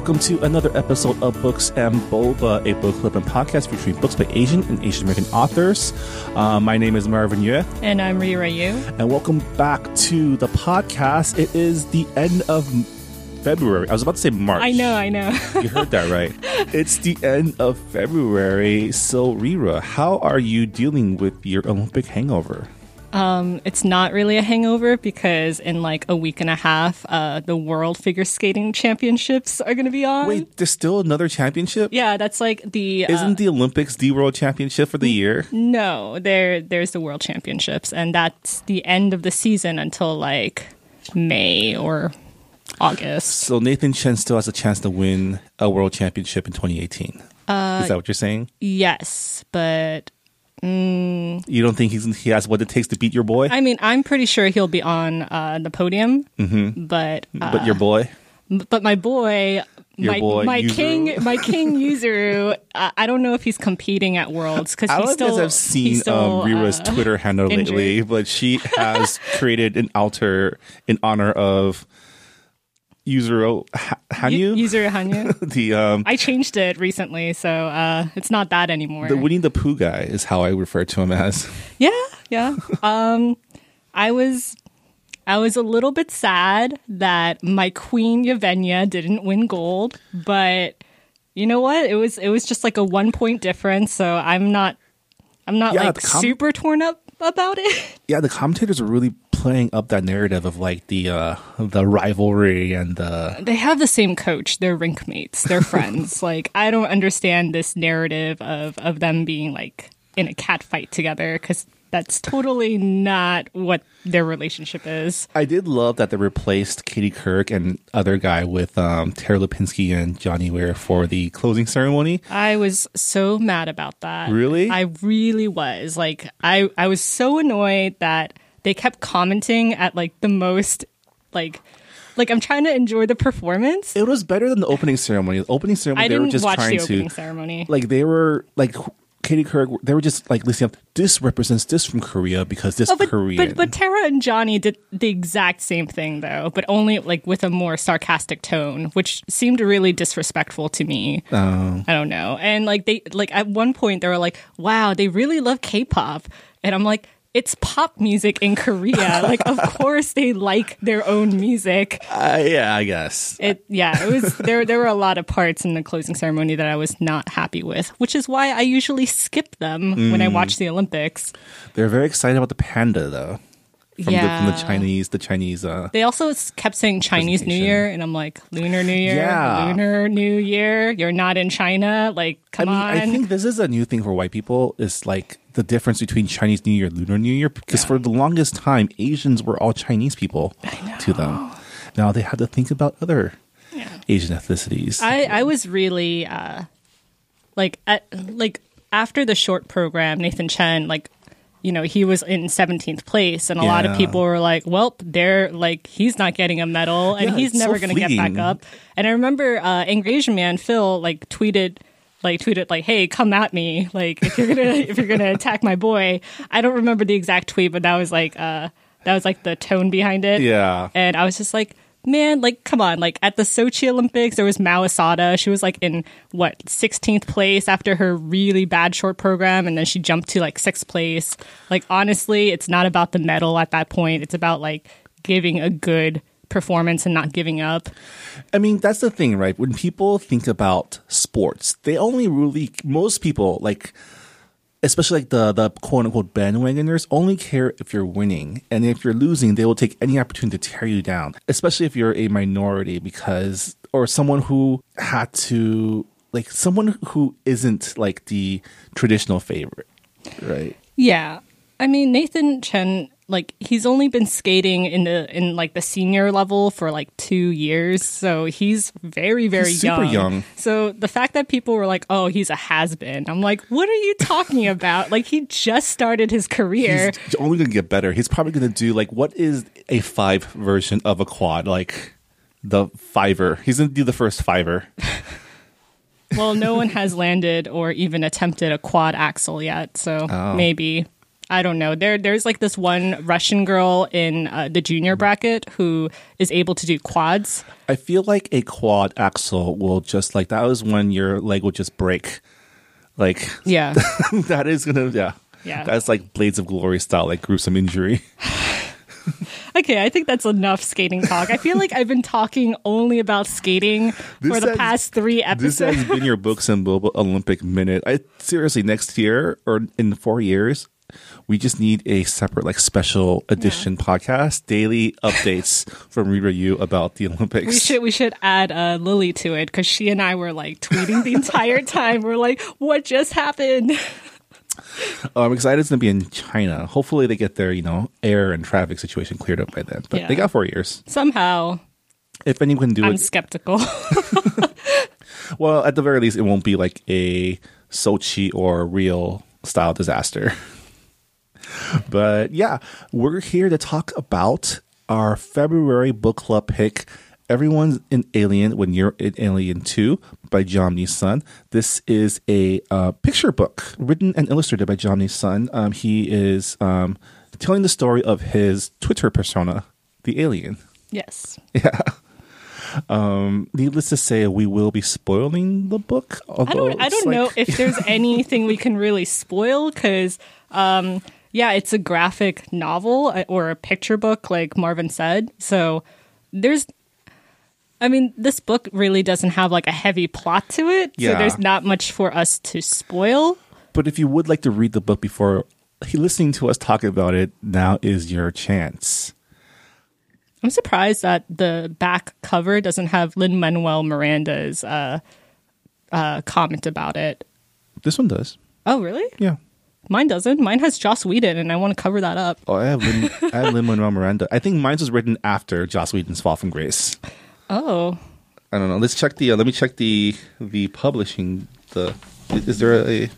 Welcome to another episode of Books and Boba, a book club and podcast featuring books by Asian and Asian American authors. Uh, my name is Marvin Yue, And I'm Rira Yu. and welcome back to the podcast. It is the end of February. I was about to say March. I know, I know. You heard that right. it's the end of February. So, Rira, how are you dealing with your Olympic hangover? Um, it's not really a hangover because in like a week and a half, uh, the World Figure Skating Championships are going to be on. Wait, there's still another championship? Yeah, that's like the. Uh, Isn't the Olympics the world championship for the year? no, there, there's the World Championships, and that's the end of the season until like May or August. So Nathan Chen still has a chance to win a world championship in 2018. Uh, Is that what you're saying? Yes, but You don't think he's, he has what it takes to beat your boy? I mean, I'm pretty sure he'll be on uh, the podium. Mm-hmm. But uh, but your boy? but my boy Your my, boy, my Yuzuru? king my king Yuzuru I, I don't know if he's competing at worlds because I don't he's know if you still have seen still, um, Rira's uh, Twitter handle injured. lately, but she has created an altar in honor of Yuzuru Ha- Hanyu, Yu- Yuzuru Hanyu. The um, I changed it recently so uh it's not that anymore. The Winnie the Pooh guy is how I refer to him as. yeah yeah. Um I was I was a little bit sad that my queen Yevgenia didn't win gold but you know what? It was it was just like a one point difference so I'm not I'm not Yeah, like com- super torn up about it Yeah, the commentators are really playing up that narrative of like the uh, the rivalry and the they have the same coach. They're rink mates. They're friends. like I don't understand this narrative of of them being like in a cat fight together because that's totally not what their relationship is. I did love that they replaced Katie Couric and other guy with um, Tara Lipinski and Johnny Weir for the closing ceremony. I was so mad about that. Really? I really was. Like I I was so annoyed that they kept commenting at like the most like like I'm trying to enjoy the performance. It was better than the opening ceremony. The opening ceremony, I they were didn't just watch trying the opening to ceremony. like they were like Katie Couric. They were just like listing up this represents this from Korea because this Oh, but, Korean. but but Tara and Johnny did the exact same thing though, but only like with a more sarcastic tone, which seemed really disrespectful to me. Oh. I don't know. And like they like at one point they were like, "Wow, they really love K-pop," and I'm like. It's pop music in Korea. Like, of course they like their own music. Uh, yeah, I guess. It, yeah, it was there. There were a lot of parts in the closing ceremony that I was not happy with, which is why I usually skip them when I Mm. watch the Olympics. They're very excited about the panda though. From, the, from the Chinese, the Chinese. Uh, They also kept saying Chinese New Year, and I'm like, Lunar New Year, Yeah. Lunar New Year. You're not in China. Like, I come mean, on. I think this is a new thing for white people. Is like the difference between Chinese New Year and Lunar New Year. Because for the longest time, Asians were all Chinese people to them. Now they had to think about other Asian ethnicities. I, I was really uh, like at like after the short program, Nathan Chen like. You know, he was in 17th place, and a lot of people were like, Well, they're like, he's not getting a medal, and Yeah, he's never so going to get back up. And I remember uh, Angry Asian Man Phil like tweeted, like tweeted like, "Hey, come at me! Like if you're gonna if you're gonna attack my boy." I don't remember the exact tweet, but that was like uh that was like the tone behind it. yeah. And I was just like, man, like, come on. Like, at the Sochi Olympics, there was Mao Asada. She was like in what, 16th place after her really bad short program. And then she jumped to like sixth place. Like, honestly, it's not about the medal at that point. It's about like giving a good performance and not giving up. I mean, that's the thing, right? When people think about sports, they only really, most people, like, especially like the, the quote unquote bandwagoners, only care if you're winning. And if you're losing, they will take any opportunity to tear you down, especially if you're a minority because, or someone who had to, like, someone who isn't like the traditional favorite, right? Yeah. I mean, Nathan Chen, like he's only been skating in the in like the senior level for like two years, so he's very very He's super young. young. So the fact that people were like, "Oh, he's a has been," I'm like, "What are you talking about? like he just started his career." He's only going to get better. He's probably going to do like what is a five version of a quad, like the fiver. He's going to do the first fiver. well, no one has landed or even attempted a quad axel yet, so Oh. maybe. I don't know. There, there's like this one Russian girl in uh, the junior bracket who is able to do quads. I feel like a quad axel will just like that was when your leg would just break. Like Yeah, that is gonna yeah. Yeah. That's like Blades of Glory style, like gruesome injury. Okay, I think that's enough skating talk. I feel like I've been talking only about skating This for the has- past three episodes. This has been your books and Boba Olympic minute. I seriously next year or in four years, we just need a separate like special edition podcast, daily updates from Rita Yu about the Olympics. we should we should add uh, Lily to it because she and I were like tweeting the entire time. We're like, "What just happened?" Oh, I'm excited it's gonna be in China. Hopefully they get their, you know, air and traffic situation cleared up by then. But Yeah. they got four years. Somehow, If anyone can do I'm it skeptical. well, at the very least it won't be like a Sochi or Rio style disaster. But yeah, we're here to talk about our February book club pick. Everyone's an Alien when you're in Alien Too by Jomny Sun. This is a uh, picture book written and illustrated by Jomny Sun. Um, he is um, telling the story of his Twitter persona, the alien. yes. Yeah. Um, needless to say, we will be spoiling the book. I don't. I don't know if there's anything we can really spoil because, um, yeah, it's a graphic novel uh, or a picture book, like Marvin said. So there's. I mean, this book really doesn't have like a heavy plot to it, so Yeah. there's not much for us to spoil. But if you would like to read the book before listening to us talk about it, now is your chance. I'm surprised that the back cover doesn't have Lin Manuel Miranda's uh, uh, comment about it. This one does. Oh, really? Yeah. Mine doesn't. Mine has Joss Whedon, and I want to cover that up. Oh, I have Lin, I have Lin Manuel Miranda. I think mine was written after Joss Whedon's Fall from Grace. Oh, I don't know. Let's check the. Uh, let me check the the publishing. The is there a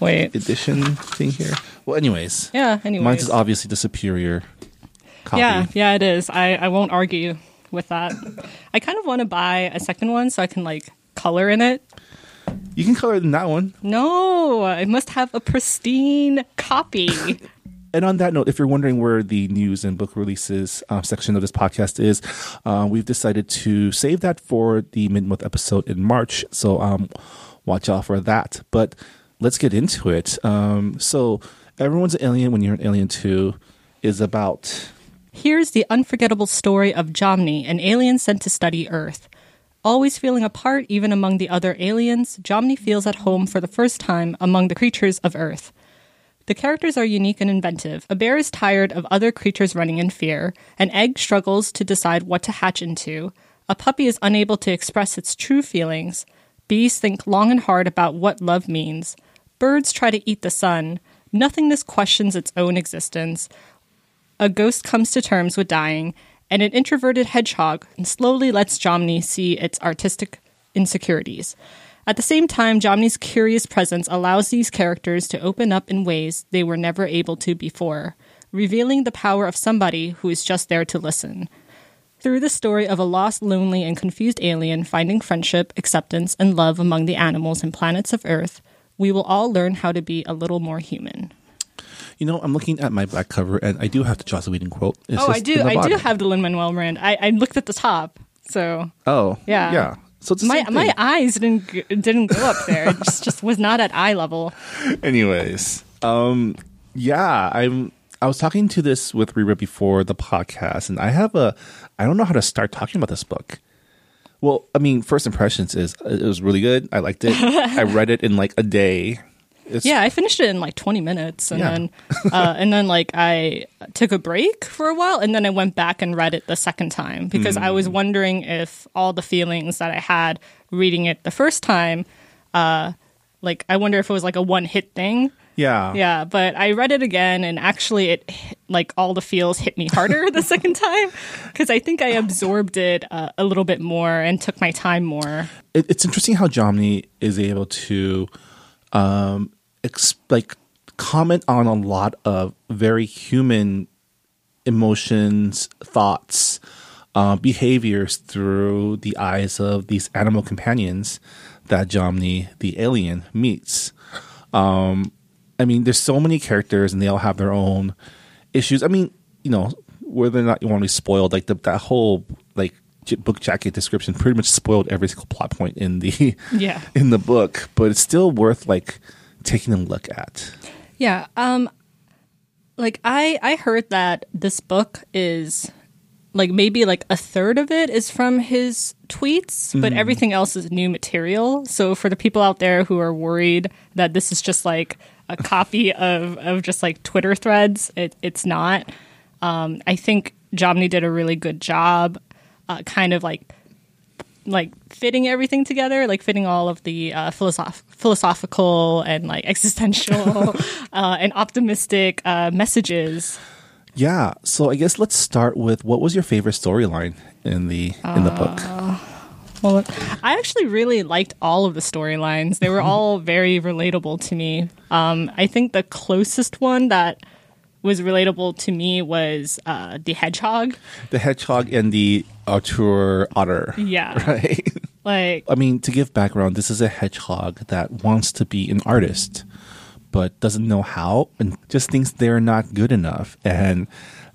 wait. edition thing here? Well, anyways, Yeah. Anyway. mine is obviously the superior copy. Yeah, yeah, it is. I, I won't argue with that. I kind of want to buy a second one so I can like color in it. You can color it in that one. No, I must have a pristine copy. And on that note, if you're wondering where the news and book releases uh, section of this podcast is, uh, we've decided to save that for the mid month episode in March. So um, watch out for that. But let's get into it. Um, so, Everyone's an Alien When You're an Alien Too is about. Here's the unforgettable story of Jomny, an alien sent to study Earth. Always feeling apart even among the other aliens, Jomny feels at home for the first time among the creatures of Earth. The characters are unique and inventive. A bear is tired of other creatures running in fear. An egg struggles to decide what to hatch into. A puppy is unable to express its true feelings. Bees think long and hard about what love means. Birds try to eat the sun. Nothingness questions its own existence. A ghost comes to terms with dying, and an introverted hedgehog and slowly lets Jomny see its artistic insecurities. At the same time, Jomny's curious presence allows these characters to open up in ways they were never able to before, revealing the power of somebody who is just there to listen. Through the story of a lost, lonely, and confused alien finding friendship, acceptance, and love among the animals and planets of Earth, we will all learn how to be a little more human. You know, I'm looking at my back cover, and I do have the Joss Whedon quote. It's oh, I do. I do have the Lin Manuel Miranda. I, I looked at the top, so Oh, Yeah. Yeah. So it's my my eyes didn't didn't go up there. It just, just was not at eye level. Anyways, um, yeah, I'm. I was talking to this with Reba before the podcast, and I have a. I don't know how to start talking about this book. Well, I mean, first impressions is it was really good. I liked it. I read it in like a day. It's, Yeah, I finished it in like 20 minutes, and Yeah. then uh, and then like I took a break for a while, and then I went back and read it the second time because I Mm. was wondering if all the feelings that I had reading it the first time, uh, like I wonder if it was like a one hit thing. yeah, Yeah, but I read it again, and actually, it like all the feels hit me harder the second time because I think I absorbed it uh, a little bit more and took my time more. it, it's interesting how Jomny is able to um ex- like comment on a lot of very human emotions, thoughts, uh, behaviors through the eyes of these animal companions that Jomny, the alien, meets. Um, I mean, there's so many characters, and they all have their own issues. I mean, you know, whether or not you want to be spoiled, like the, that whole like book jacket description pretty much spoiled every single plot point in the Yeah. in the book, but it's still worth like taking a look at. Yeah. Um like I I heard that this book is like maybe like a third of it is from his tweets, but everything else is new material. So for the people out there who are worried that this is just like a copy of of just like Twitter threads, it, it's not. Um, I think Jomny did a really good job, uh, kind of like like fitting everything together, like fitting all of the uh, philosoph- philosophical and like existential uh, and optimistic uh, messages. Yeah, so I guess let's start with what was your favorite storyline in the in the book? Well, I actually really liked all of the storylines. They were all very relatable to me. Um, I think the closest one that was relatable to me was uh, the hedgehog. The hedgehog and the Arthur otter. Yeah, Right. Like I mean, to give background, this is a hedgehog that wants to be an artist, but doesn't know how, and just thinks they're not good enough. And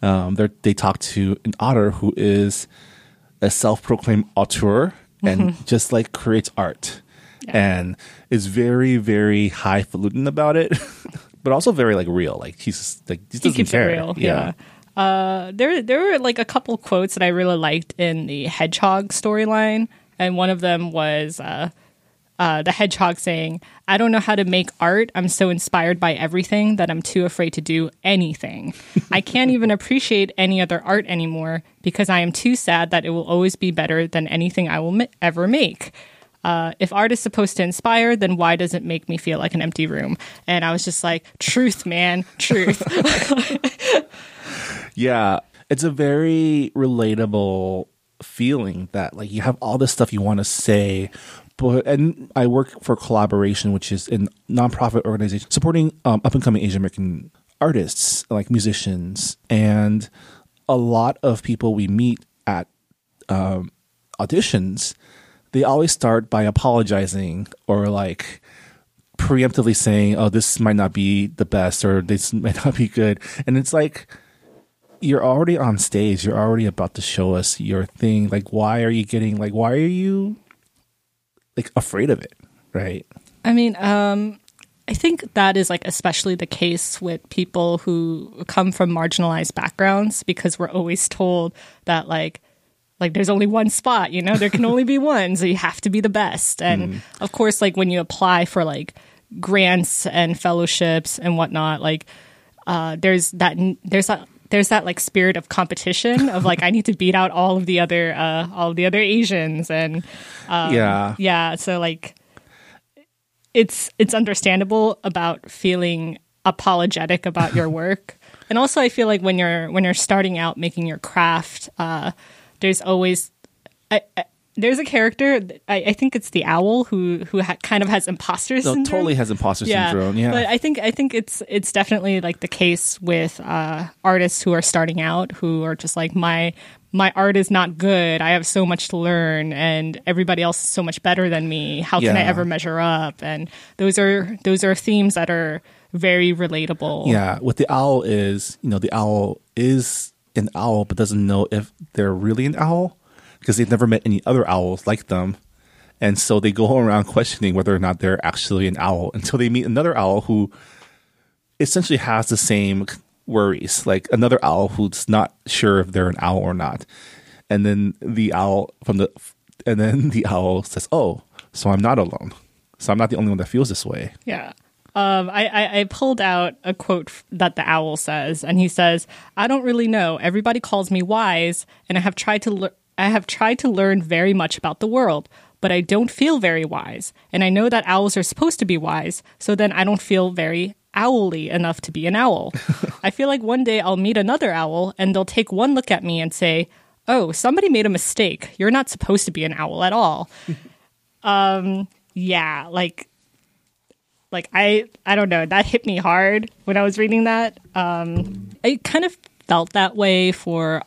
um, they they talk to an otter who is a self-proclaimed auteur and just like creates art, and is very very highfalutin about it, but also very like real. Like he's like he he doesn't care. real. Yeah. Uh, there, there were like a couple quotes that I really liked in the hedgehog storyline, and one of them was uh, uh, the hedgehog saying, "I don't know how to make art. I'm so inspired by everything that I'm too afraid to do anything. I can't even appreciate any other art anymore because I am too sad that it will always be better than anything I will ma- ever make." Uh, if art is supposed to inspire, then why does it make me feel like an empty room? And I was just like, truth, man, truth. Yeah, it's a very relatable feeling that like you have all this stuff you want to say, but and I work for Kollaboration, which is a nonprofit organization supporting um, up and coming Asian American artists like musicians, and a lot of people we meet at um, auditions, they always start by apologizing or like preemptively saying, "Oh, this might not be the best," or "This might not be good," and it's like you're already on stage. You're already about to show us your thing. Like, why are you getting like? Why are you like afraid of it? Right? I mean, um, I think that is like especially the case with people who come from marginalized backgrounds because we're always told that like like there's only one spot, you know, there can only be one, so you have to be the best. And of course, like when you apply for like grants and fellowships and whatnot, like uh, there's that there's that there's that like spirit of competition of like I need to beat out all of the other uh, all of the other Asians and yeah. yeah so like it's it's understandable about feeling apologetic about your work and also i feel like when you're when you're starting out making your craft uh there's always I, I, there's a character I, I think it's the owl who who ha- kind of has imposter No, syndrome totally has imposter syndrome. Yeah. but I think I think it's it's definitely like the case with uh, artists who are starting out who are just like my my art is not good. I have so much to learn, and everybody else is so much better than me. How can I ever measure up? And those are those are themes that are very relatable. yeah. What the owl is, you know, the owl is an owl, but doesn't know if they're really an owl because they've never met any other owls like them. And so they go around questioning whether or not they're actually an owl until they meet another owl who essentially has the same worries, like another owl who's not sure if they're an owl or not. And then the owl from the, and then the owl says, "Oh, so I'm not alone. So I'm not the only one that feels this way." Yeah. Um, I, I, I pulled out a quote that the owl says, and he says, "I don't really know. Everybody calls me wise, and I have tried to lear I have tried to learn very much about the world, but I don't feel very wise. And I know that owls are supposed to be wise, so then I don't feel very owly enough to be an owl. I feel like one day I'll meet another owl and they'll take one look at me and say, "Oh, somebody made a mistake. You're not supposed to be an owl at all." um, yeah, like like I I don't know, that hit me hard when I was reading that. Um I kind of felt that way for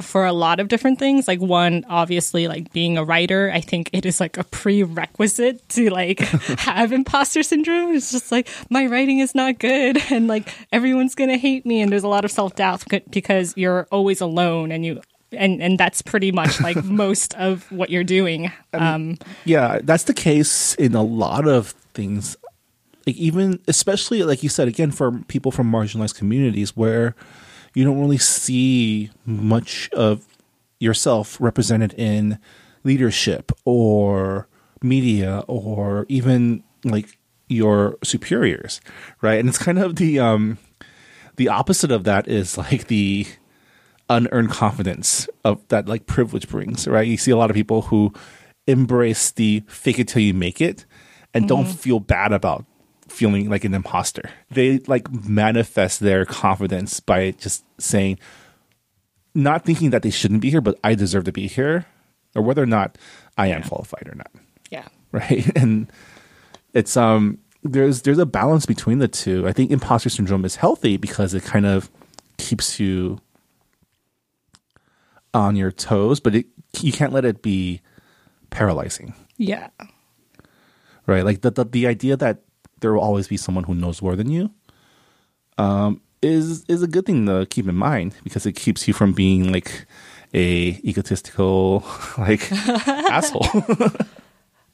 for a lot of different things. Like one, obviously, like being a writer, I think it is like a prerequisite to like have imposter syndrome. It's just like my writing is not good, and like everyone's gonna hate me, and there's a lot of self doubt because you're always alone, and you. And and that's pretty much like most of what you're doing. Um, Yeah, that's the case in a lot of things. Like even especially like you said again for people from marginalized communities where you don't really see much of yourself represented in leadership or media or even like your superiors, right? And it's kind of the um the opposite of that is like the unearned confidence of that like privilege brings, right? You see a lot of people who embrace the fake it till you make it and don't feel bad about feeling like an imposter. They like manifest their confidence by just saying not thinking that they shouldn't be here, but I deserve to be here, or whether or not I am qualified or not. yeah. Right. And it's um there's there's a balance between the two. I think imposter syndrome is healthy because it kind of keeps you on your toes, but it you can't let it be paralyzing. Yeah. Right? Like the the, the idea that there will always be someone who knows more than you um is is a good thing to keep in mind because it keeps you from being like a egotistical like asshole.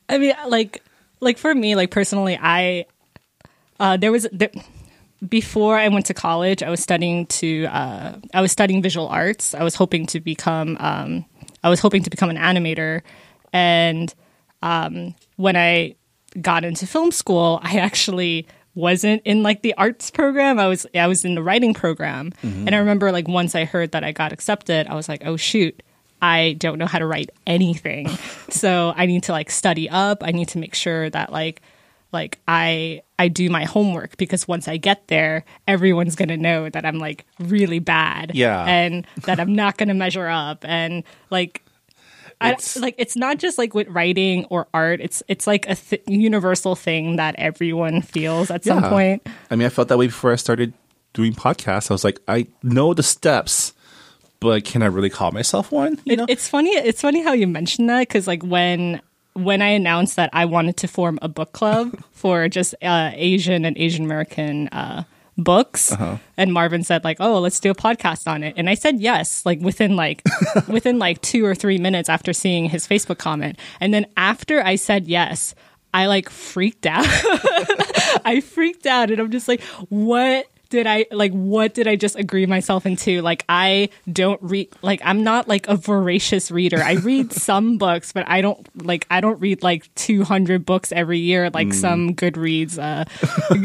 I mean, like, like for me, like personally, I uh, there was there, before I went to college, I was studying to uh, I was studying visual arts. I was hoping to become um, I was hoping to become an animator, and um, when I got into film school, I actually wasn't in like the arts program. I was I was in the writing program, and I remember like once I heard that I got accepted, I was like, oh shoot. I don't know how to write anything. so I need to like study up. I need to make sure that like like I I do my homework because once I get there, everyone's going to know that I'm like really bad. Yeah. And that I'm not going to measure up and like I, It's- like it's not just like with writing or art. It's it's like a th- universal thing that everyone feels at some point. I mean, I felt that way before I started doing podcasts. I was like, I know the steps, but can I really call myself one? You It, know? it's funny. It's funny how you mentioned that because like when when I announced that I wanted to form a book club for just uh, Asian and Asian American uh, books, Uh-huh. and Marvin said like, "Oh, let's do a podcast on it," and I said yes, like within like within like two or three minutes after seeing his Facebook comment, and then after I said yes. I like freaked out. I freaked out and I'm just like, what did I like what did I just agree myself into? Like I don't read like I'm not like a voracious reader. I read some books, but I don't like I don't read like 200 books every year like some Goodreads uh,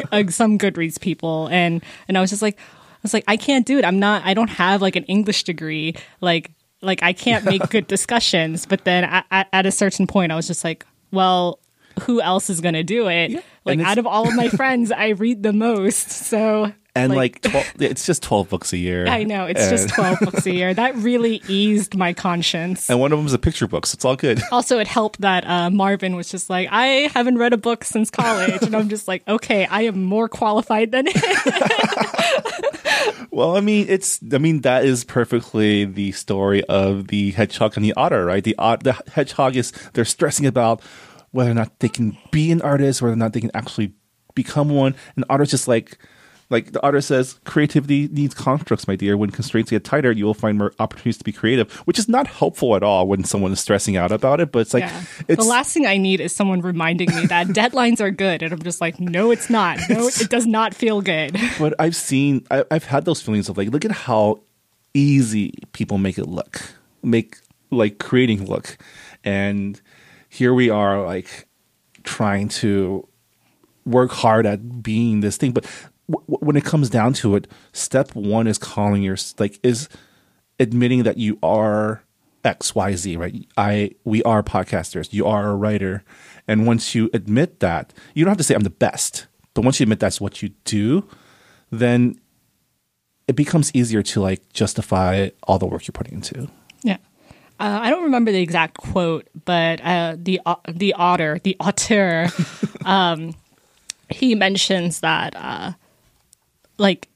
uh some Goodreads people and and I was just like I was like I can't do it. I'm not I don't have like an English degree like like I can't make good discussions, but then at, at, at a certain point I was just like, well, who else is going to do it? Like out of all of my friends, I read the most. So and like, 12, it's just 12 books a year. I know it's just 12 books a year. That really eased my conscience. And one of them is a picture book, so it's all good. Also, it helped that uh, Marvin was just like, I haven't read a book since college. And I'm just like, okay, I am more qualified than him. Well, I mean, it's I mean that is perfectly the story of the hedgehog and the otter, right? The the hedgehog is they're stressing about whether or not they can be an artist, whether or not they can actually become one. And the otter's just like like the author says, creativity needs constructs, my dear. When constraints get tighter, you will find more opportunities to be creative, which is not helpful at all when someone is stressing out about it. But it's like yeah. it's the last thing I need is someone reminding me that deadlines are good. And I'm just like, no, it's not. No, it does not feel good. But I've seen, I, I've had those feelings of like, look at how easy people make it look, make like creating look, and here we are like trying to work hard at being this thing. But w- when it comes down to it, step one is calling your like is admitting that you are X Y Z. Right? I we are podcasters. You are a writer, and once you admit that, you don't have to say I'm the best. But once you admit that's what you do, then it becomes easier to like justify all the work you're putting into. Yeah. Uh, I don't remember the exact quote, but uh, the au- the otter, the auteur, um, he mentions that uh, like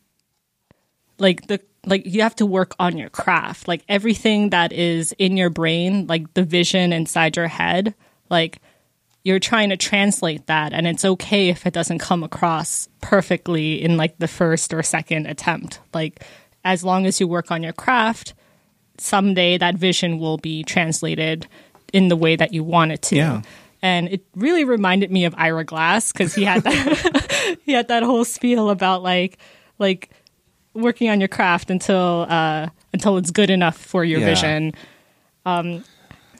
like the like you have to work on your craft, like everything that is in your brain, like the vision inside your head, like you're trying to translate that and it's okay if it doesn't come across perfectly in like the first or second attempt. Like as long as you work on your craft someday that vision will be translated in the way that you want it to. Yeah. and it really reminded me of Ira Glass because he had that he had that whole spiel about like like working on your craft until uh until it's good enough for your Yeah. vision.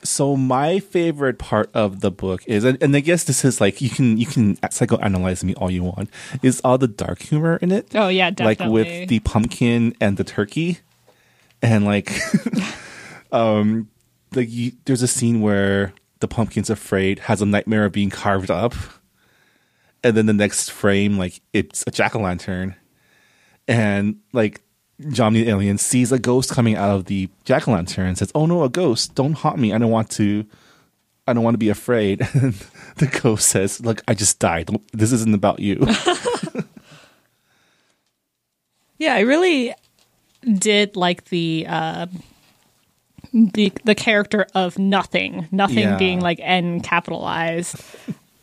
So my favorite part of the book is, and, and I guess this is like you can you can psychoanalyze me all you want, is all the dark humor in it. Oh, yeah, Like with the pumpkin and the turkey, and like, um, like you, there's a scene where the pumpkin's afraid, has a nightmare of being carved up, and then the next frame, like it's a jack o' lantern, and like Johnny the alien sees a ghost coming out of the jack o' lantern and says, "Oh no, a ghost! Don't haunt me. I don't want to. I don't want to be afraid." And the ghost says, "Look, I just died. This isn't about you." Yeah, I really did like the uh, the the character of nothing, nothing Yeah. being like N capitalized.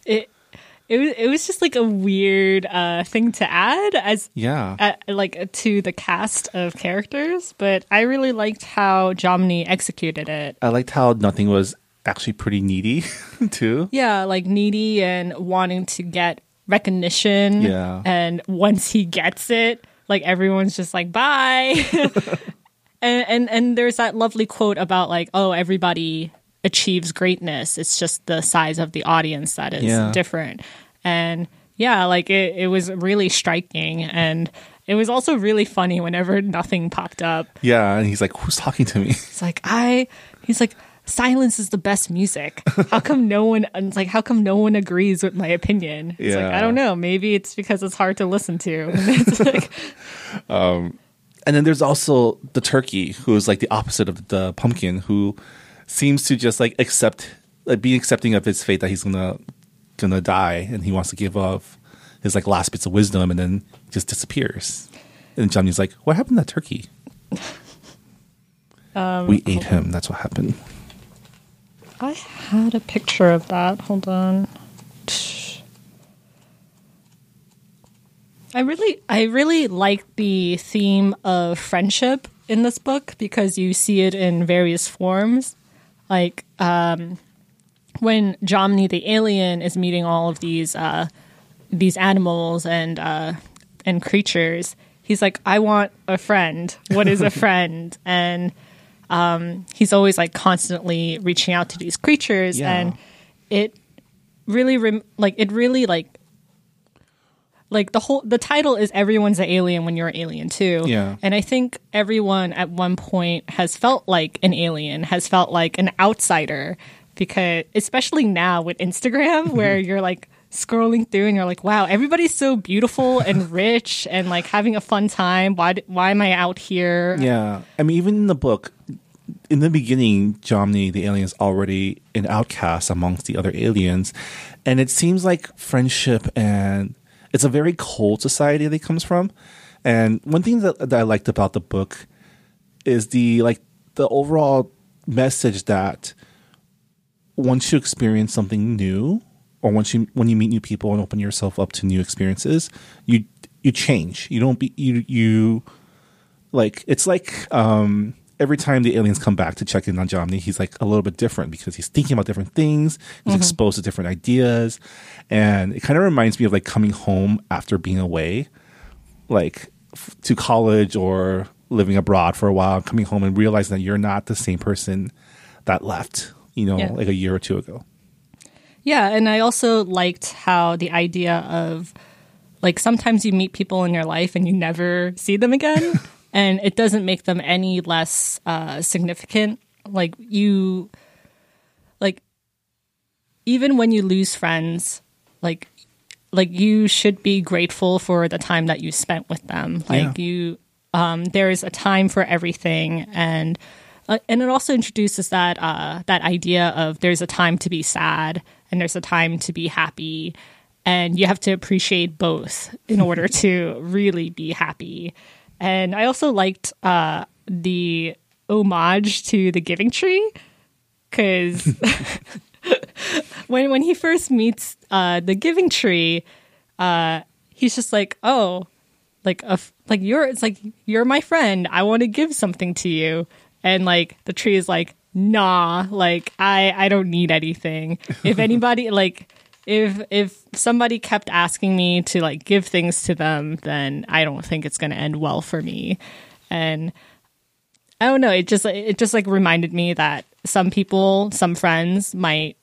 it it was it was just like a weird uh, thing to add as yeah, uh, like to the cast of characters, but I really liked how Jomny executed it. I liked how nothing was actually pretty needy too. Yeah, like needy and wanting to get recognition. Yeah. And once he gets it, like everyone's just like, bye. and, and and there's that lovely quote about like, oh, everybody achieves greatness. It's just the size of the audience that is Yeah. different. And yeah, like it, it was really striking and it was also really funny whenever nothing popped up. Yeah, and he's like, "Who's talking to me?" It's like I he's like silence is the best music. How come no one it's like how come no one agrees with my opinion? It's like Yeah. I don't know, maybe it's because it's hard to listen to. it's like um, And then there's also the turkey, who is like the opposite of the pumpkin, who seems to just like accept, like be accepting of his fate that he's gonna gonna die, and he wants to give up his like last bits of wisdom, and then just disappears. And Johnny's like, "What happened to that turkey?" Um, we ate him. That's what happened. I had a picture of that. Hold on. I really I really like the theme of friendship in this book because you see it in various forms. Like um when Jomny the alien is meeting all of these uh these animals and uh and creatures, he's like, I want a friend. What is a friend? and um, he's always like constantly reaching out to these creatures, Yeah. and it really rem- like it really like like the whole the title is everyone's an alien when you're an alien too. Yeah. and i think everyone at one point has felt like an alien has felt like an outsider because especially now with instagram where you're like scrolling through and you're like wow everybody's so beautiful and rich and like having a fun time. Why why am i out here? Yeah, I mean, even in the book, in the beginning, Jomny the alien is already an outcast amongst the other aliens, and it seems like friendship and it's a very cold society that he comes from. And one thing that, that I liked about the book is the like the overall message that once you experience something new or once you when you meet new people and open yourself up to new experiences you you change you don't be you you like it's like um every time the aliens come back to check in on Jomny, he's like a little bit different because he's thinking about different things. He's mm-hmm. exposed to different ideas, and it kind of reminds me of like coming home after being away, like f- to college or living abroad for a while, coming home and realizing that you're not the same person that left, you know, Yeah. like a year or two ago. Yeah, and I also liked how the idea of like sometimes you meet people in your life and you never see them again, and it doesn't make them any less uh, significant. Like you, like even when you lose friends, like like you should be grateful for the time that you spent with them. Like Yeah. you, um, there is a time for everything, and uh, and it also introduces that uh, that idea of there's a time to be sad and there's a time to be happy, and you have to appreciate both in order to really be happy. And I also liked uh, the homage to the Giving Tree because when when he first meets uh, the Giving Tree, uh, he's just like, oh, like a f- like you're it's like you're my friend. I want to give something to you, and like the tree is like, nah, like I I don't need anything. If anybody like. If if somebody kept asking me to like give things to them, then I don't think it's going to end well for me. And I don't know. It just it just like reminded me that some people, some friends might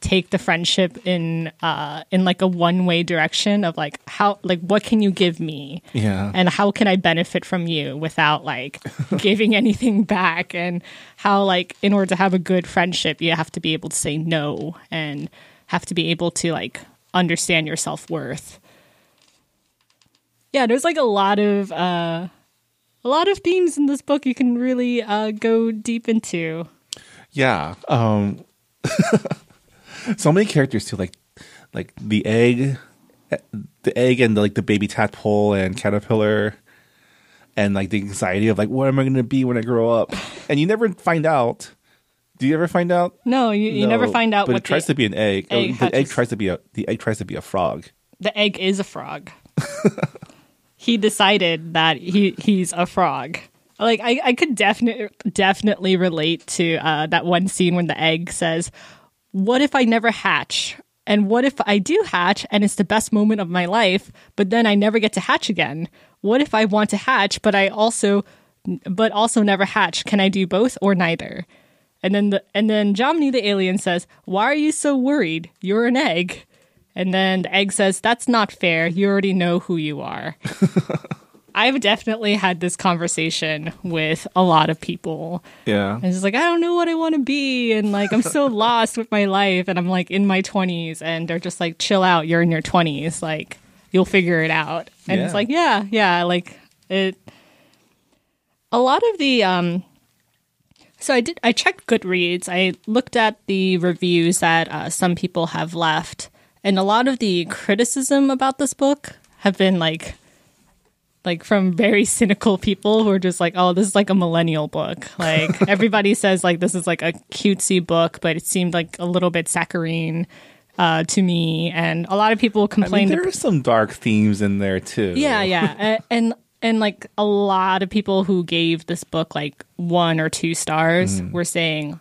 take the friendship in uh in like a one way direction of like how like what can you give me Yeah. and how can I benefit from you without like giving anything back and how like in order to have a good friendship you have to be able to say no and have to be able to like understand your self-worth. Yeah, there's like a lot of uh a lot of themes in this book you can really uh go deep into. Yeah. Um so many characters too, like like the egg the egg and the, like the baby tadpole and caterpillar and like the anxiety of like what am I gonna be when I grow up? And you never find out. Do you ever find out? No, you, you never find out But what it tries the, to be an egg. Oh, egg the egg hatches. tries to be a the egg tries to be a frog. the egg is a frog. he decided that he he's a frog. Like I, I could definitely definitely relate to uh, that one scene when the egg says, "What if I never hatch? And what if I do hatch and it's the best moment of my life, but then I never get to hatch again? What if I want to hatch, but I also but also never hatch? Can I do both or neither?" And then the and then Jomny the alien says, "Why are you so worried? You're an egg." And then the egg says, That's not fair. You already know who you are. I've definitely had this conversation with a lot of people. Yeah. And it's like, I don't know what I want to be. And like, I'm so lost with my life. And I'm like in my 20s. And they're just like, chill out. You're in your 20s. Like, you'll figure it out. And it's like, yeah, yeah. Like, it. A lot of the. um so I did. I checked Goodreads. I looked at the reviews that uh, some people have left, and a lot of the criticism about this book have been like, like from very cynical people who are just like, "Oh, this is like a millennial book." Like everybody says, like this is like a cutesy book, but it seemed like a little bit saccharine uh, to me, and a lot of people I mean, complained. there are some dark themes in there too. Yeah, yeah, A- and and like a lot of people who gave this book like one or two stars were saying,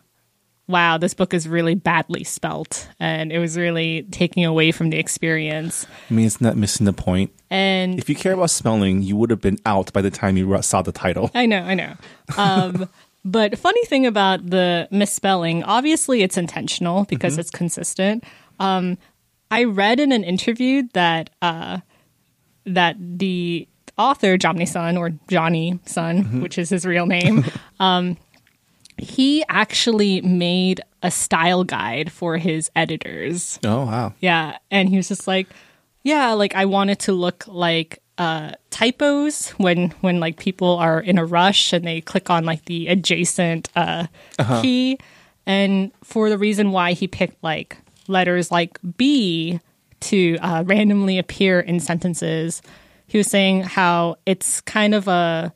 "Wow, this book is really badly spelt, and it was really taking away from the experience." I mean, it's not missing the point. And If you care about spelling, you would have been out by the time you saw the title. I know, I know. Um, but funny thing about the misspelling, obviously it's intentional because it's consistent. Um, I read in an interview that uh, that the author Johnny Sun or Johnny Sun, which is his real name, um, he actually made a style guide for his editors. Oh wow. Yeah, and he was just like, yeah, like I want it to look like uh, typos when when like people are in a rush and they click on like the adjacent uh, key, and for the reason why he picked like letters like B to uh, randomly appear in sentences, he was saying how it's kind of a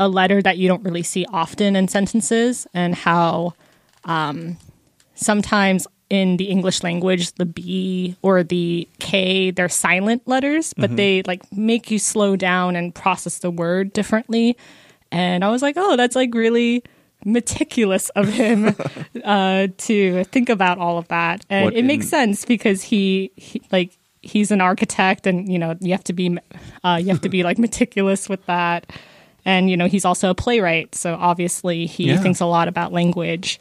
a letter that you don't really see often in sentences, and how sometimes in the English language, the B or the K, they're silent letters, but they like make you slow down and process the word differently. And I was like, oh, that's like really meticulous of him uh, to think about all of that. And What it makes sense because he, he like he's an architect and you know you have to be uh, you have to be like meticulous with that and you know he's also a playwright so obviously he Yeah. thinks a lot about language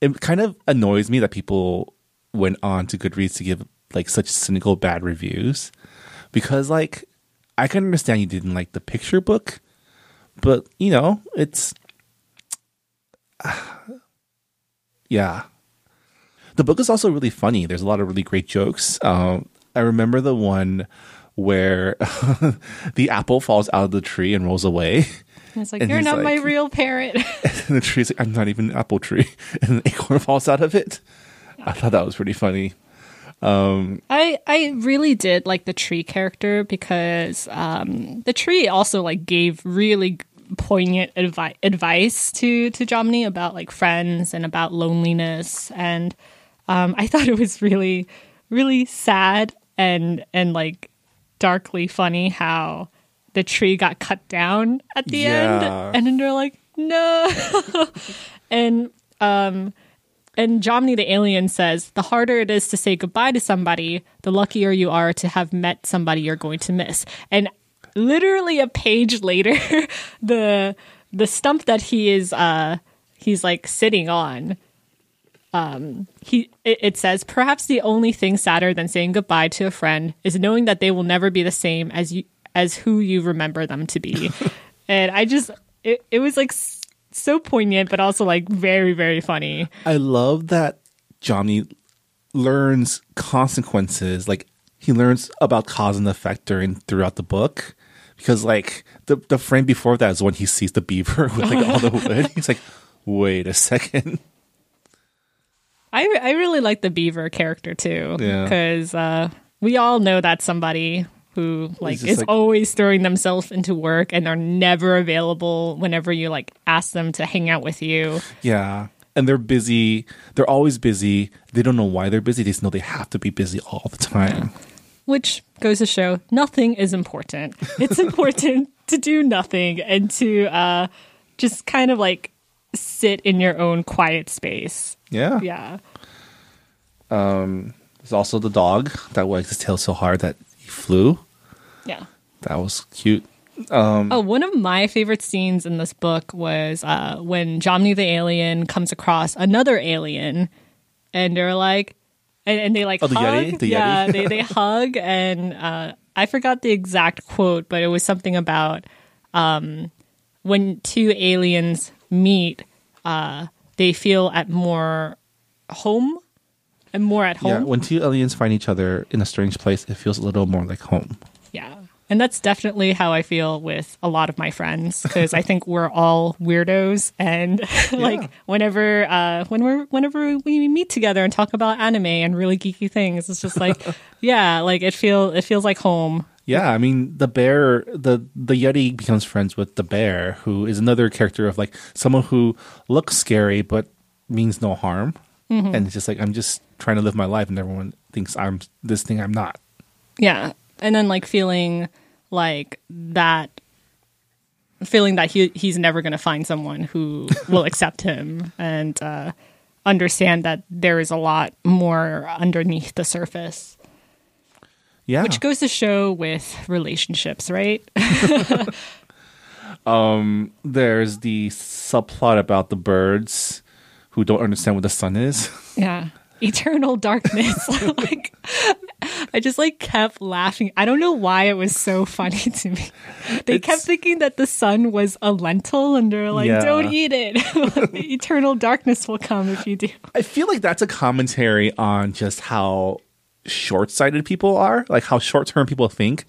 it kind of annoys me that people went on to Goodreads to give like such cynical bad reviews because like I can understand you didn't like the picture book, but you know it's yeah. The book is also really funny. There's a lot of really great jokes. Um, I remember the one where the apple falls out of the tree and rolls away. And it's like, And you're not my real parent. And the tree's like, I'm not even an apple tree. And an acorn falls out of it. I thought that was pretty funny. I I really did like the tree character because um, the tree also like gave really poignant advi- advice to to Jomny about like friends and about loneliness, and um, I thought it was really really sad and and like darkly funny how the tree got cut down at the Yeah. end, and then they're like no, and um and Jomny the alien says, the harder it is to say goodbye to somebody, the luckier you are to have met somebody you're going to miss. And literally a page later, the the stump that he is uh he's like sitting on um he it, it says perhaps the only thing sadder than saying goodbye to a friend is knowing that they will never be the same as you as who you remember them to be and i just it, it was like so poignant but also like very very funny I love that Johnny learns consequences. Like he learns about cause and effect during throughout the book. Because like the the frame before that is when he sees the beaver with like all the wood. He's like, wait a second. I I really like the Beaver character too, Yeah. because uh, we all know that somebody who like is like- always throwing themselves into work and they're never available whenever you like ask them to hang out with you. Yeah. And they're busy. They're always busy. They don't know why they're busy. They just know they have to be busy all the time. Which goes to show nothing is important. It's important to do nothing and to uh, just kind of like sit in your own quiet space. Yeah. Yeah. There's also the dog that wagged his tail so hard that he flew. Yeah. That was cute. Oh, one of my favorite scenes in this book was uh, when Jomny the alien comes across another alien, and they're like, and, and they like Oh, the hug. Yeti? The yeah, Yeti? they they hug, and uh, I forgot the exact quote, but it was something about um, when two aliens meet, uh, they feel at more home and more at home. Yeah. When two aliens find each other in a strange place, it feels a little more like home. Yeah. And that's definitely how I feel with a lot of my friends because I think we're all weirdos and like whenever uh when we're whenever we meet together and talk about anime and really geeky things it's just like yeah, like it feel it feels like home. Yeah, I mean the bear, the the yeti becomes friends with the bear, who is another character of like someone who looks scary but means no harm, and it's just like I'm just trying to live my life, and everyone thinks I'm this thing I'm not. Yeah. And then like feeling like that feeling that he he's never going to find someone who will accept him and uh understand that there is a lot more underneath the surface. Yeah, Which goes to show with relationships, right? Um, there's the subplot about the birds who don't understand what the sun is. yeah. Eternal darkness. like I just like kept laughing. I don't know why it was so funny to me. They kept thinking that the sun was a lentil and they're like, Yeah. don't eat it. Eternal darkness will come if you do. I feel like that's a commentary on just how short-sighted people are, like how short-term people think.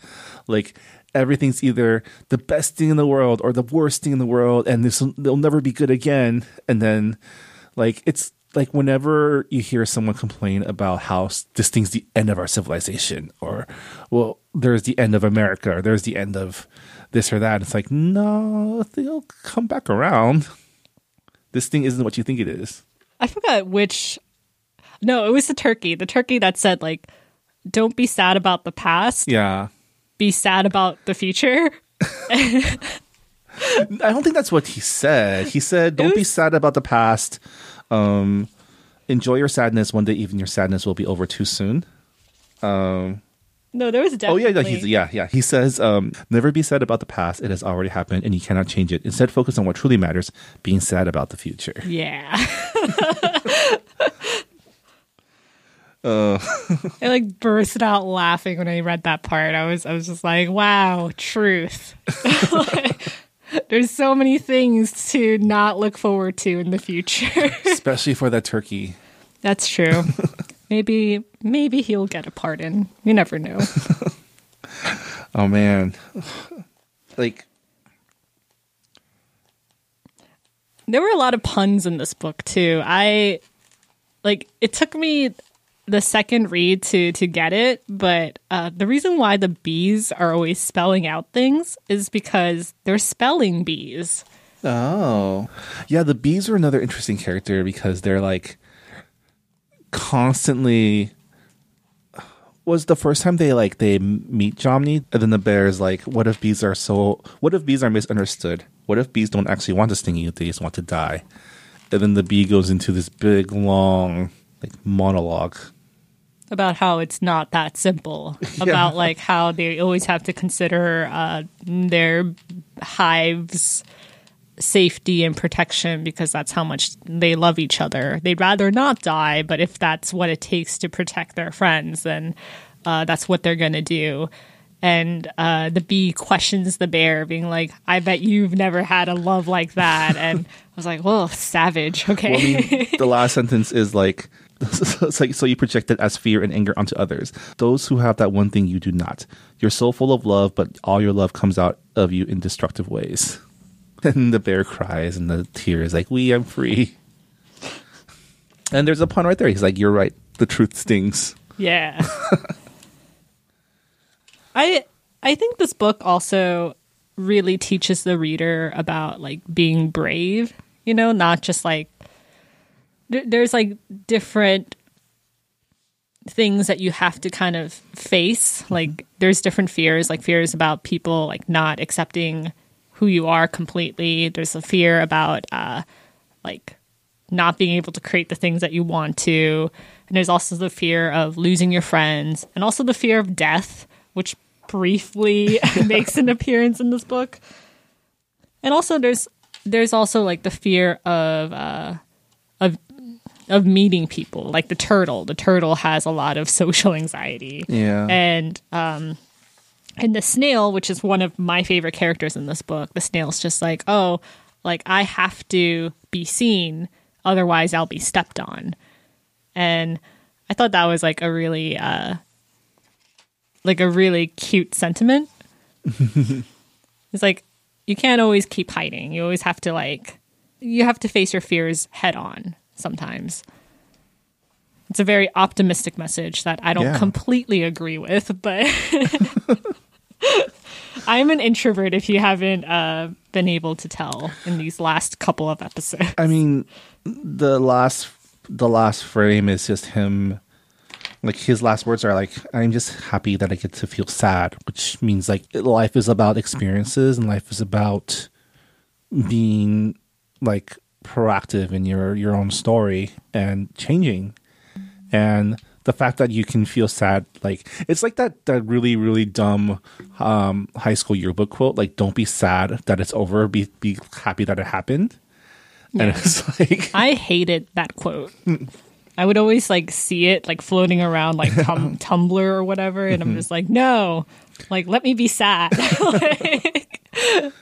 Like everything's either the best thing in the world or the worst thing in the world, and this they'll never be good again. And then, like it's like whenever you hear someone complain about how this thing's the end of our civilization, or well, there's the end of America, or there's the end of this or that. It's like no, they'll come back around. This thing isn't what you think it is. I forgot which No, it was the turkey. The turkey that said like don't be sad about the past, Yeah. be sad about the future. I don't think that's what he said. He said, "Don't be sad about the past. Um, enjoy your sadness. One day, even your sadness will be over too soon." Um, No, there was Oh definitely yeah, yeah, he's, yeah, yeah. He says, um, "Never be sad about the past. It has already happened, and you cannot change it. Instead, focus on what truly matters: being sad about the future." Yeah. I like burst out laughing when I read that part. I was I was just like, wow, truth. There's so many things to not look forward to in the future. Especially for that turkey. That's true. maybe maybe he'll get a pardon. You never know. Oh man, like there were a lot of puns in this book too. I like it took me the second read to to get it, but uh, the reason why the bees are always spelling out things is because they're spelling bees. Oh. Yeah, the bees are another interesting character because they're like constantly was the first time they like they meet Jomny and then the bear is like what if bees are so what if bees are misunderstood? What if bees don't actually want to sting you, they just want to die? And then the bee goes into this big long like monologue. About how it's not that simple about like how they always have to consider uh, their hives safety and protection because that's how much they love each other. They'd rather not die but if that's what it takes to protect their friends then uh, that's what they're gonna do. And uh, the bee questions the bear being like i bet you've never had a love like that. And i was like well savage okay. Well, I mean, the last sentence is like, like, so you project it as fear and anger onto others. Those who have that one thing you do not. You're so full of love, but all your love comes out of you in destructive ways. And the bear cries, and the tear is like, "We, I'm free." And there's a pun right there. He's like, "You're right. The truth stings." Yeah. I I think this book also really teaches the reader about like being brave, you know, not just like there's like different things that you have to kind of face. Like there's different fears, like fears about people like not accepting who you are completely. There's a fear about uh like not being able to create the things that you want to. And there's also the fear of losing your friends and also the fear of death, which briefly makes an appearance in this book. And also there's there's also like the fear of uh of meeting people. Like the turtle. The turtle has a lot of social anxiety. Yeah. And um and the snail, which is one of my favorite characters in this book, the snail's just like, oh, like I have to be seen, otherwise I'll be stepped on. And I thought that was like a really uh like a really cute sentiment. it's like you can't always keep hiding. You always have to like you have to face your fears head on sometimes. It's a very optimistic message that I don't Yeah. completely agree with, but I'm an introvert if you haven't uh, been able to tell in these last couple of episodes. I mean, the last the last frame is just him. Like his last words are like, "I'm just happy that I get to feel sad," which means like life is about experiences and life is about being like proactive in your your own story and changing. And the fact that you can feel sad, like it's like that that really really dumb um, high school yearbook quote, like "Don't be sad that it's over. Be be happy that it happened." And it's like, I hated that quote. I would always like see it like floating around like tum- Tumblr or whatever, and I'm just like, no, like let me be sad. Like,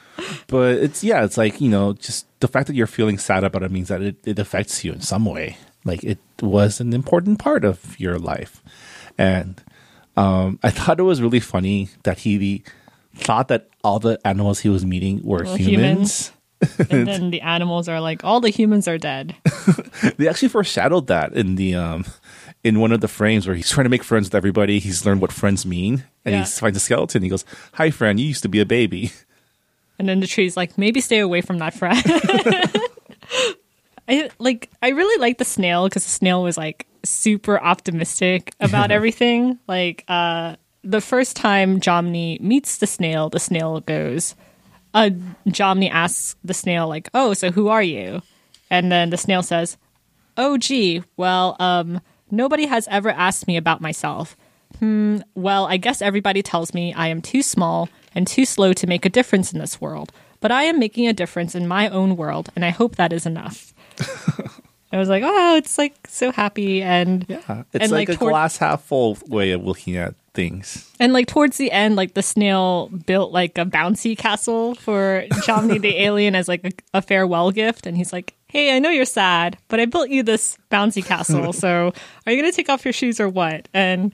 but it's yeah, it's like you know, just the fact that you're feeling sad about it means that it, it affects you in some way. Like it was an important part of your life, and um, I thought it was really funny that he thought that all the animals he was meeting were Well, humans. and then the animals are like, all the humans are dead. They actually foreshadowed that in the um, in one of the frames where he's trying to make friends with everybody. He's learned what friends mean, and Yeah. he finds a skeleton. He goes, "Hi, friend. You used to be a baby." And then the tree's like, maybe stay away from that friend. I like I really like the snail because the snail was like super optimistic about everything. Like uh the first time Jomny meets the snail, the snail goes uh Jomny asks the snail like, "Oh, so who are you?" And then the snail says, "Oh gee, well, um nobody has ever asked me about myself. Hmm, well, I guess everybody tells me I am too small and too slow to make a difference in this world, but I am making a difference in my own world, and I hope that is enough. I was like, oh, it's like so happy, and yeah, It's and like, a toward- glass half full way of looking at things. and like towards the end, like the snail built like a bouncy castle for Jomny the alien as like a, a farewell gift, and he's like, "Hey, I know you're sad, but I built you this bouncy castle. so are you gonna take off your shoes or what?" And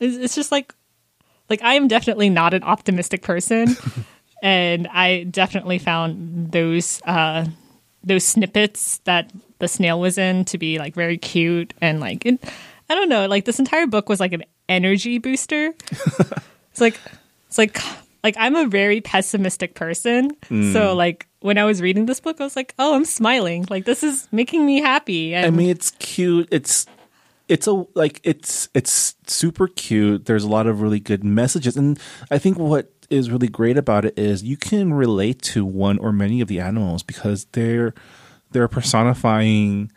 it's, it's just like, like I am definitely not an optimistic person, and I definitely found those uh, those snippets that the snail was in to be like very cute and like it, I don't know, like this entire book was like an energy booster. it's like it's like like I'm a very pessimistic person. So like when I was reading this book, I was like, oh, I'm smiling. Like this is making me happy. And I mean, it's cute. It's it's a like it's it's super cute. There's a lot of really good messages, and I think what is really great about it is you can relate to one or many of the animals because they're they're personifying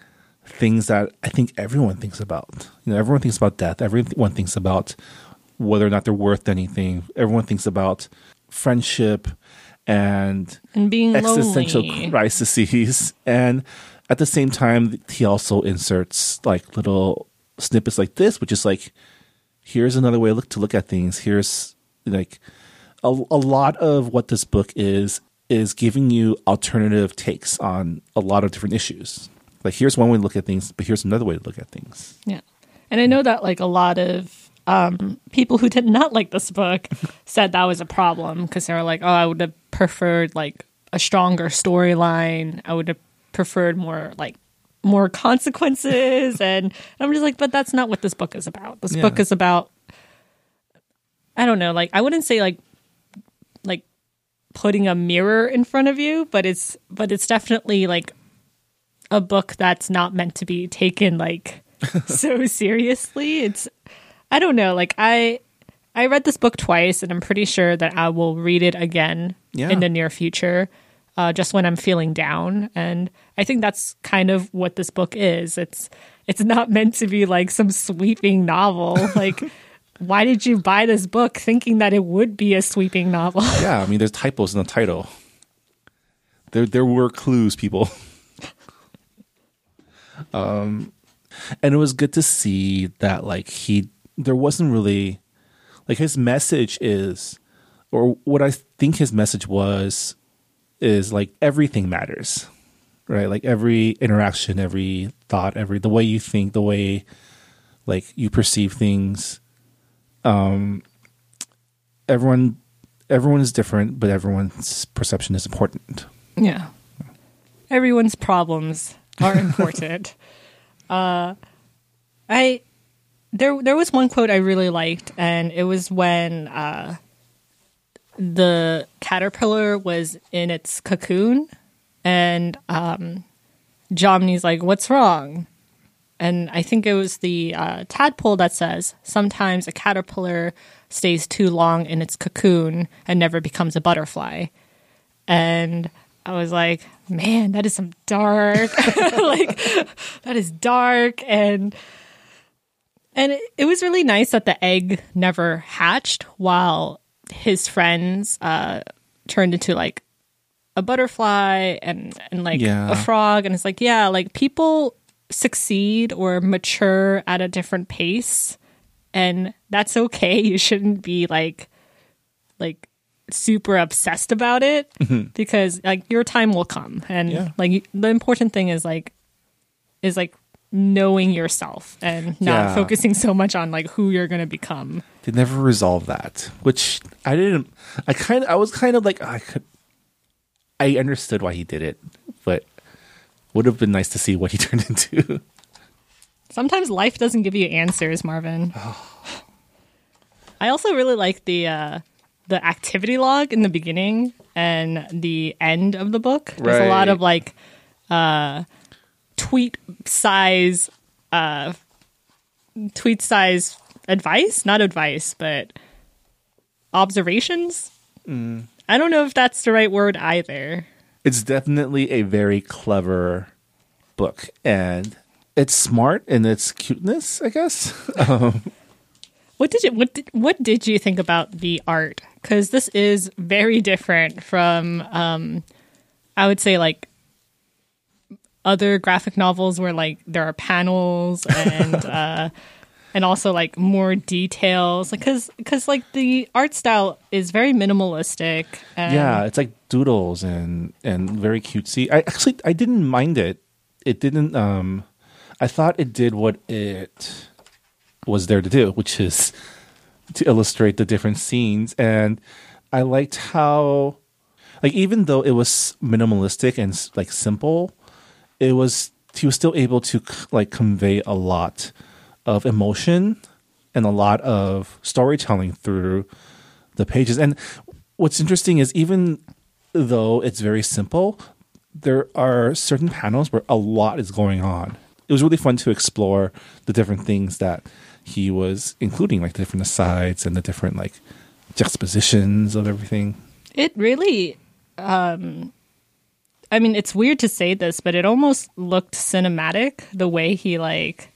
things that I think everyone thinks about. You know, everyone thinks about death. Everyone thinks about whether or not they're worth anything. Everyone thinks about friendship and and being existential lonely. crises and at the same time he also inserts like little snippets like this which is like here's another way look to look at things here's like a, a lot of what this book is is giving you alternative takes on a lot of different issues like here's one way to look at things but here's another way to look at things Yeah. And I know that like a lot of um, people who did not like this book said that was a problem because they were like, oh, I would have preferred like a stronger storyline. I would have preferred more like more consequences. and I'm just like, but that's not what this book is about. This Yeah. book is about, I don't know, like, I wouldn't say like, like putting a mirror in front of you, but it's, but it's definitely like a book that's not meant to be taken like so seriously. It's I don't know, like I I read this book twice and I'm pretty sure that I will read it again Yeah. in the near future. Uh, just when I'm feeling down, and I think that's kind of what this book is. It's it's not meant to be like some sweeping novel. Like, why did you buy this book thinking that it would be a sweeping novel? yeah i mean there's typos in the title there there were clues people um and it was good to see that like he there wasn't really like his message is or what i think his message was is like everything matters right like every interaction every thought every the way you think the way like you perceive things um everyone everyone is different but everyone's perception is important Yeah. Everyone's problems are important. uh I there there was one quote I really liked and it was when uh the caterpillar was in its cocoon and um Jomny's like, What's wrong? And I think it was the uh, tadpole that says sometimes a caterpillar stays too long in its cocoon and never becomes a butterfly and I was like, man, that is some dark, like that is dark, and and it, it was really nice that the egg never hatched while his friends uh, turned into like a butterfly and and like Yeah. a frog, and it's like, yeah, like people succeed or mature at a different pace, and that's okay. You shouldn't be like like super obsessed about it because like your time will come and Yeah. like the important thing is like is like knowing yourself and not Yeah. focusing so much on like who you're going to become they never resolve that which i didn't i kind of i was kind of like i could i understood why he did it but would have been nice to see what he turned into. Sometimes life doesn't give you answers marvin. I also really like the uh the activity log in the beginning and the end of the book. There's a lot of like uh tweet size uh tweet size advice? Not advice but observations? I don't know if that's the right word either. It's definitely a very clever book and it's smart in its cuteness i guess. What did you what did, what did you think about the art? Because this is very different from, um, I would say like other graphic novels where like there are panels and uh, and also like more details. Because because like the art style is very minimalistic. Yeah it's like doodles and and very cutesy i actually i didn't mind it it didn't. Um, I thought it did what it was there to do, which is to illustrate the different scenes. And I liked how, like, even though it was minimalistic and like simple, it was he was still able to like convey a lot of emotion and a lot of storytelling through the pages. And what's interesting is even though it's very simple, there are certain panels where a lot is going on. It was really fun to explore the different things that he was including, like the different asides and the different like juxtapositions of everything. It really, um, I mean, it's weird to say this, but it almost looked cinematic the way he like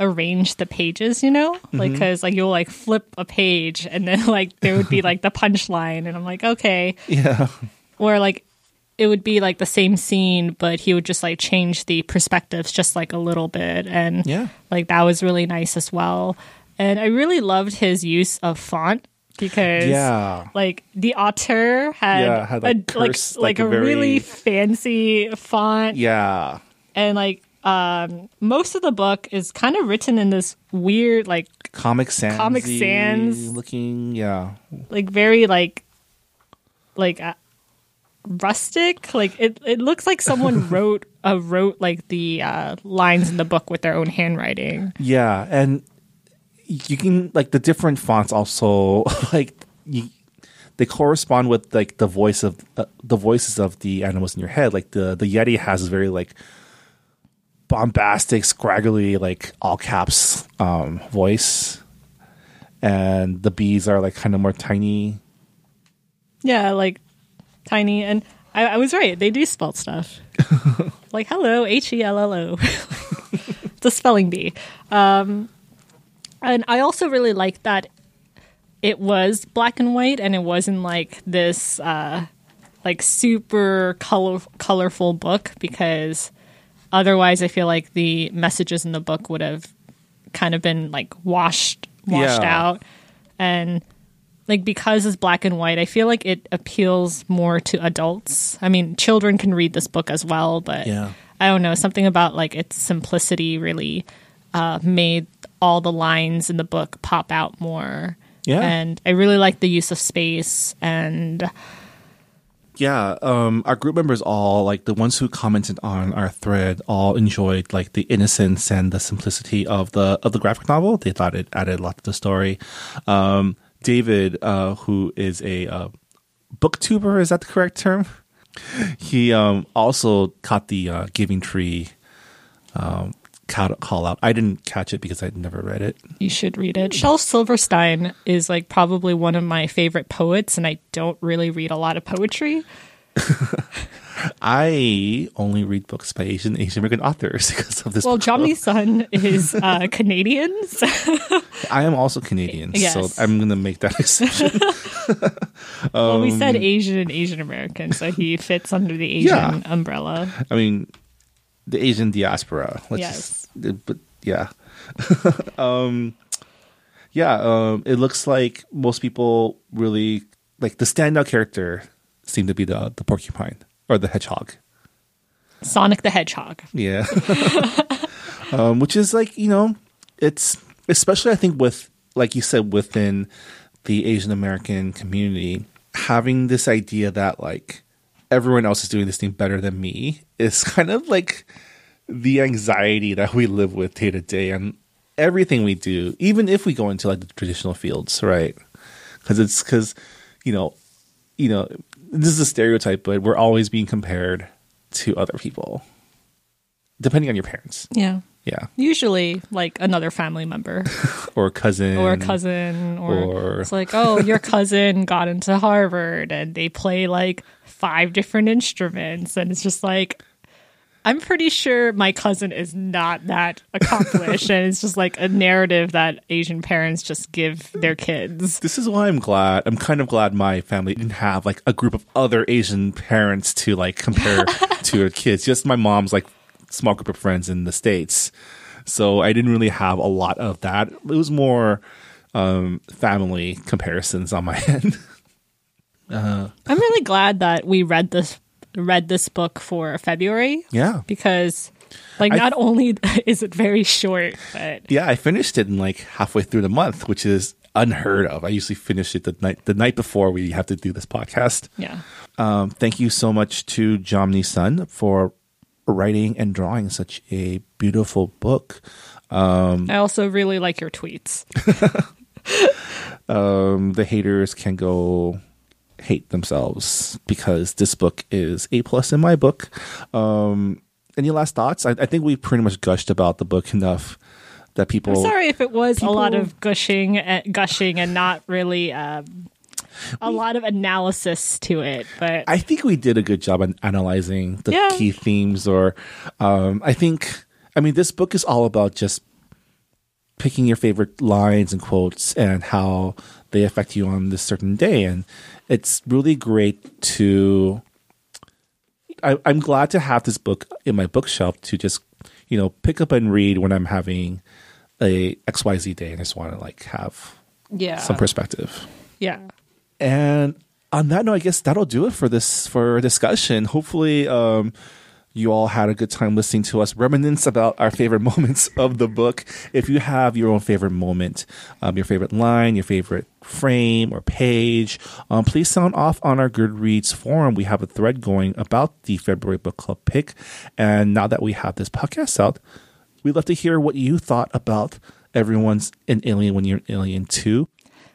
arranged the pages, you know? Like, mm-hmm. cause like you'll like flip a page and then like there would be like the punchline, and I'm like, okay. Yeah. Or like it would be like the same scene, but he would just like change the perspectives just like a little bit. And Yeah. like that was really nice as well. And I really loved his use of font because Yeah. like the author had, Yeah, had, like, a, curse, like, like, like, a a very- really fancy font Yeah. and like um most of the book is kind of written in this weird like Comic Sans. Comic Sans. looking. Yeah. like very like like uh, rustic like it it looks like someone wrote uh, wrote like the uh lines in the book with their own handwriting Yeah, and you can like the different fonts also like you, they correspond with like the voice of uh, the voices of the animals in your head. Like the the Yeti has very like bombastic, scraggly, like all caps um, voice, and the bees are like kind of more tiny. yeah like tiny. And i, I was right. They do spell stuff. Like hello h-e-l-l-o it's a spelling bee. Um and i also really like that it was black and white and it wasn't like this uh like super color colorful book because otherwise i feel like the messages in the book would have kind of been like washed washed Yeah. out and like because it's black and white i feel like it appeals more to adults i mean children can read this book as well but Yeah. i don't know something about like its simplicity really uh, made all the lines in the book pop out more Yeah. and i really like the use of space and Yeah, um, our group members all like the ones who commented on our thread all enjoyed like the innocence and the simplicity of the of the graphic novel. They thought it added a lot to the story. Um, David, uh, who is a uh, booktuber, is that the correct term? He um, also caught the uh, Giving Tree um, call out. I didn't catch it because I'd never read it. you should read it shel silverstein is like probably one of my favorite poets and i don't really read a lot of poetry I only read books by Asian Asian American authors because of this. well Jomny. Sun is uh, canadian so I am also Canadian, Yes. so I'm going to make that exception. Well, we Um, said Asian and Asian American, so he fits under the Asian Yeah. umbrella. I mean, the Asian diaspora. Let's Yes. just, but yeah, um, yeah. Um, it looks like most people really like the standout character seemed to be the the porcupine or the hedgehog. Sonic the Hedgehog. Yeah. um, which is like, you know, it's especially I think with like you said within the Asian American community having this idea that like everyone else is doing this thing better than me is kind of like the anxiety that we live with day to day and everything we do, even if we go into like the traditional fields, right? Because it's because you know, you know, this is a stereotype, but we're always being compared to other people, depending on your parents, Yeah. Yeah, Usually, like another family member or cousin, or a cousin, or, or- it's like, oh, your cousin got into Harvard and they play like five different instruments. And it's just like, I'm pretty sure my cousin is not that accomplished. and it's just like a narrative that Asian parents just give their kids. This is why I'm glad. I'm kind of glad my family didn't have like a group of other Asian parents to like compare to her kids. Just my mom's like small group of friends in the states. So I didn't really have a lot of that. It was more um, family comparisons on my end. I'm really glad that we read this read this book for February yeah. because Like, I- not only is it very short, but Yeah, I finished it in like halfway through the month, which is unheard of. I usually finish it the night the night before we have to do this podcast. yeah. Um, thank you so much to Jomny Sun for writing and drawing such a beautiful book. Um, I also really like your tweets. Um, the haters can go hate themselves because this book is a plus in my book. Um, any last thoughts? I, I think we pretty much gushed about the book enough that people. I'm sorry if it was a lot of gushing, uh, gushing, and not really um, a lot of analysis to it. But I think we did a good job on analyzing the Yeah. key themes, or um, I think, I mean, this book is all about just picking your favorite lines and quotes and how they affect you on this certain day, and it's really great to. I, I'm glad to have this book in my bookshelf to just, you know, pick up and read when I'm having a XYZ day and I just want to like have yeah, some perspective. yeah. And on that note, I guess that'll do it for this for our discussion. Hopefully, um, you all had a good time listening to us reminisce about our favorite moments of the book. If you have your own favorite moment, um, your favorite line, your favorite frame or page, um, please sound off on our Goodreads forum. We have a thread going about the February book club pick. And now that we have this podcast out, we'd love to hear what you thought about everyone's an alien when you're an alien too.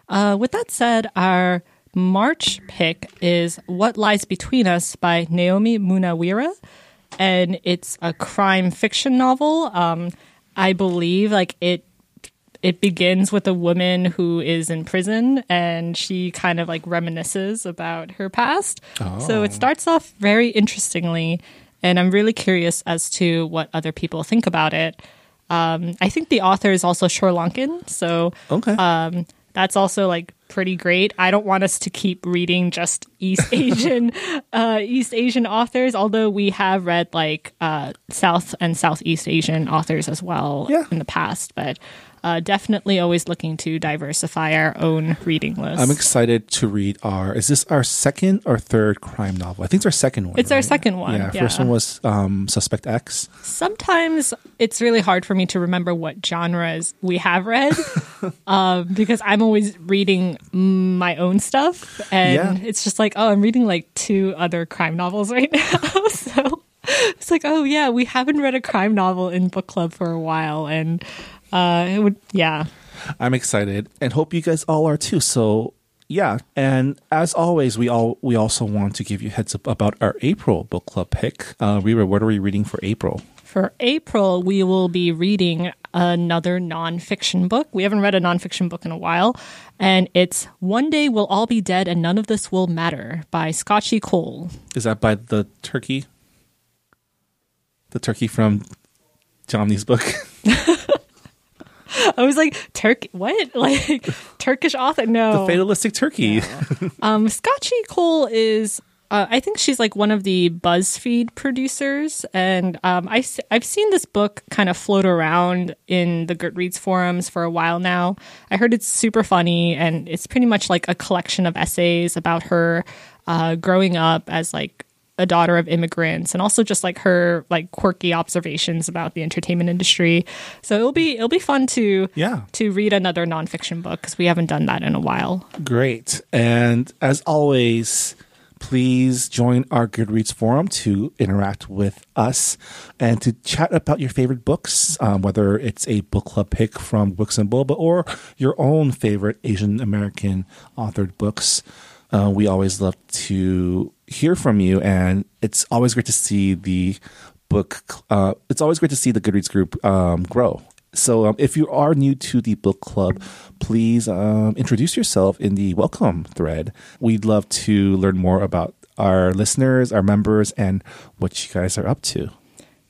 Uh, with that said, our March pick is What Lies Between Us by Nayomi Munaweera. And it's a crime fiction novel. Um, I believe like it it begins with a woman who is in prison and she kind of like reminisces about her past. So it starts off very interestingly and I'm really curious as to what other people think about it. Um, I think the author is also Sri Lankan, so Okay. um, that's also like pretty great. I don't want us to keep reading just East Asian uh, East Asian authors, although we have read like uh, South and Southeast Asian authors as well Yeah. in the past. But uh, definitely always looking to diversify our own reading list. I'm excited to read our. Is this our second or third crime novel? I think it's our second one. It's our second one, Yeah, first one was um, Suspect X. Sometimes it's really hard for me to remember what genres we have read um, because I'm always reading my own stuff, and Yeah. it's just like, oh, I'm reading like two other crime novels right now. so it's like, oh yeah, we haven't read a crime novel in book club for a while, and uh, it would, yeah. I'm excited and hope you guys all are too. So yeah, and as always, we all we also want to give you heads up about our April book club pick. Uh, Rira, what are we reading for April? For April, we will be reading another nonfiction book. We haven't read a nonfiction book in a while, and it's One Day We'll All Be Dead and None of This Will Matter by Scaachi Koul. Is that by the turkey? The turkey from Jomny's book. I was like, Turkey, what? Like, Turkish author? No. the fatalistic turkey. Um, Scaachi Koul is, uh, I think she's like one of the BuzzFeed producers, and um, I, have seen this book kind of float around in the Goodreads forums for a while now. I heard it's super funny, and it's pretty much like a collection of essays about her uh, growing up as like a daughter of immigrants and also just like her like quirky observations about the entertainment industry so it'll be it'll be fun to Yeah. to read another nonfiction book because we haven't done that in a while Great. And as always, please join our Goodreads forum to interact with us and to chat about your favorite books, um, whether it's a book club pick from Books and Boba or your own favorite Asian American authored books. Uh, we always love to hear from you, and it's always great to see the book. Uh, it's always great to see the Goodreads group um, grow. So, um, if you are new to the book club, please um, introduce yourself in the welcome thread. We'd love to learn more about our listeners, our members, and what you guys are up to.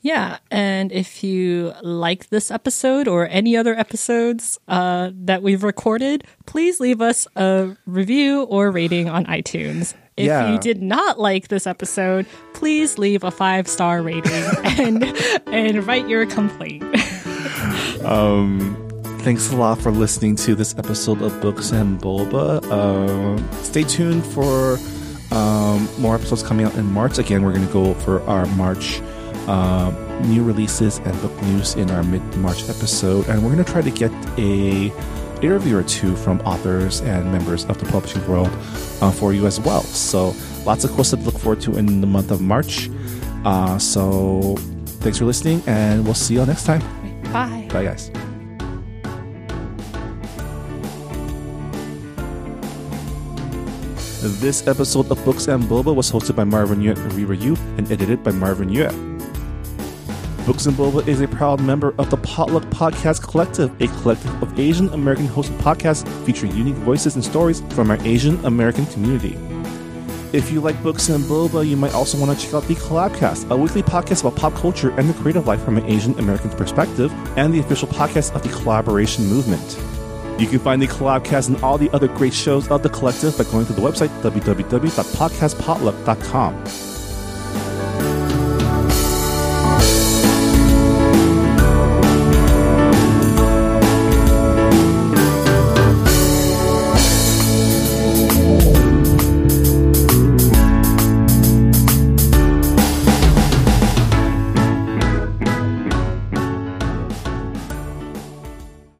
Yeah, and if you like this episode or any other episodes uh, that we've recorded, please leave us a review or rating on iTunes. If Yeah. you did not like this episode, please leave a five star rating and and write your complaint. Thanks a lot for listening to this episode of Books and Boba. Um, stay tuned for um, more episodes coming out in March. Again, we're going to go for our March um new releases and book news in our mid March episode, and we're going to try to get a interview or two from authors and members of the publishing world uh, for you as well. So lots of cool stuff to look forward to in the month of March. Uh, so thanks for listening, and we'll see you all next time. Bye. Bye, guys. This episode of Books and Boba was hosted by Marvin Yue and Review and edited by Marvin Yue. Books and Boba is a proud member of the Potluck Podcast Collective, a collective of Asian American hosted podcasts featuring unique voices and stories from our Asian American community. If you like books and boba, you might also want to check out the Collabcast, a weekly podcast about pop culture and the creative life from an Asian American perspective, and the official podcast of the Kollaboration movement. You can find the Collabcast and all the other great shows of the collective by going to the website www.podcastpotluck.com.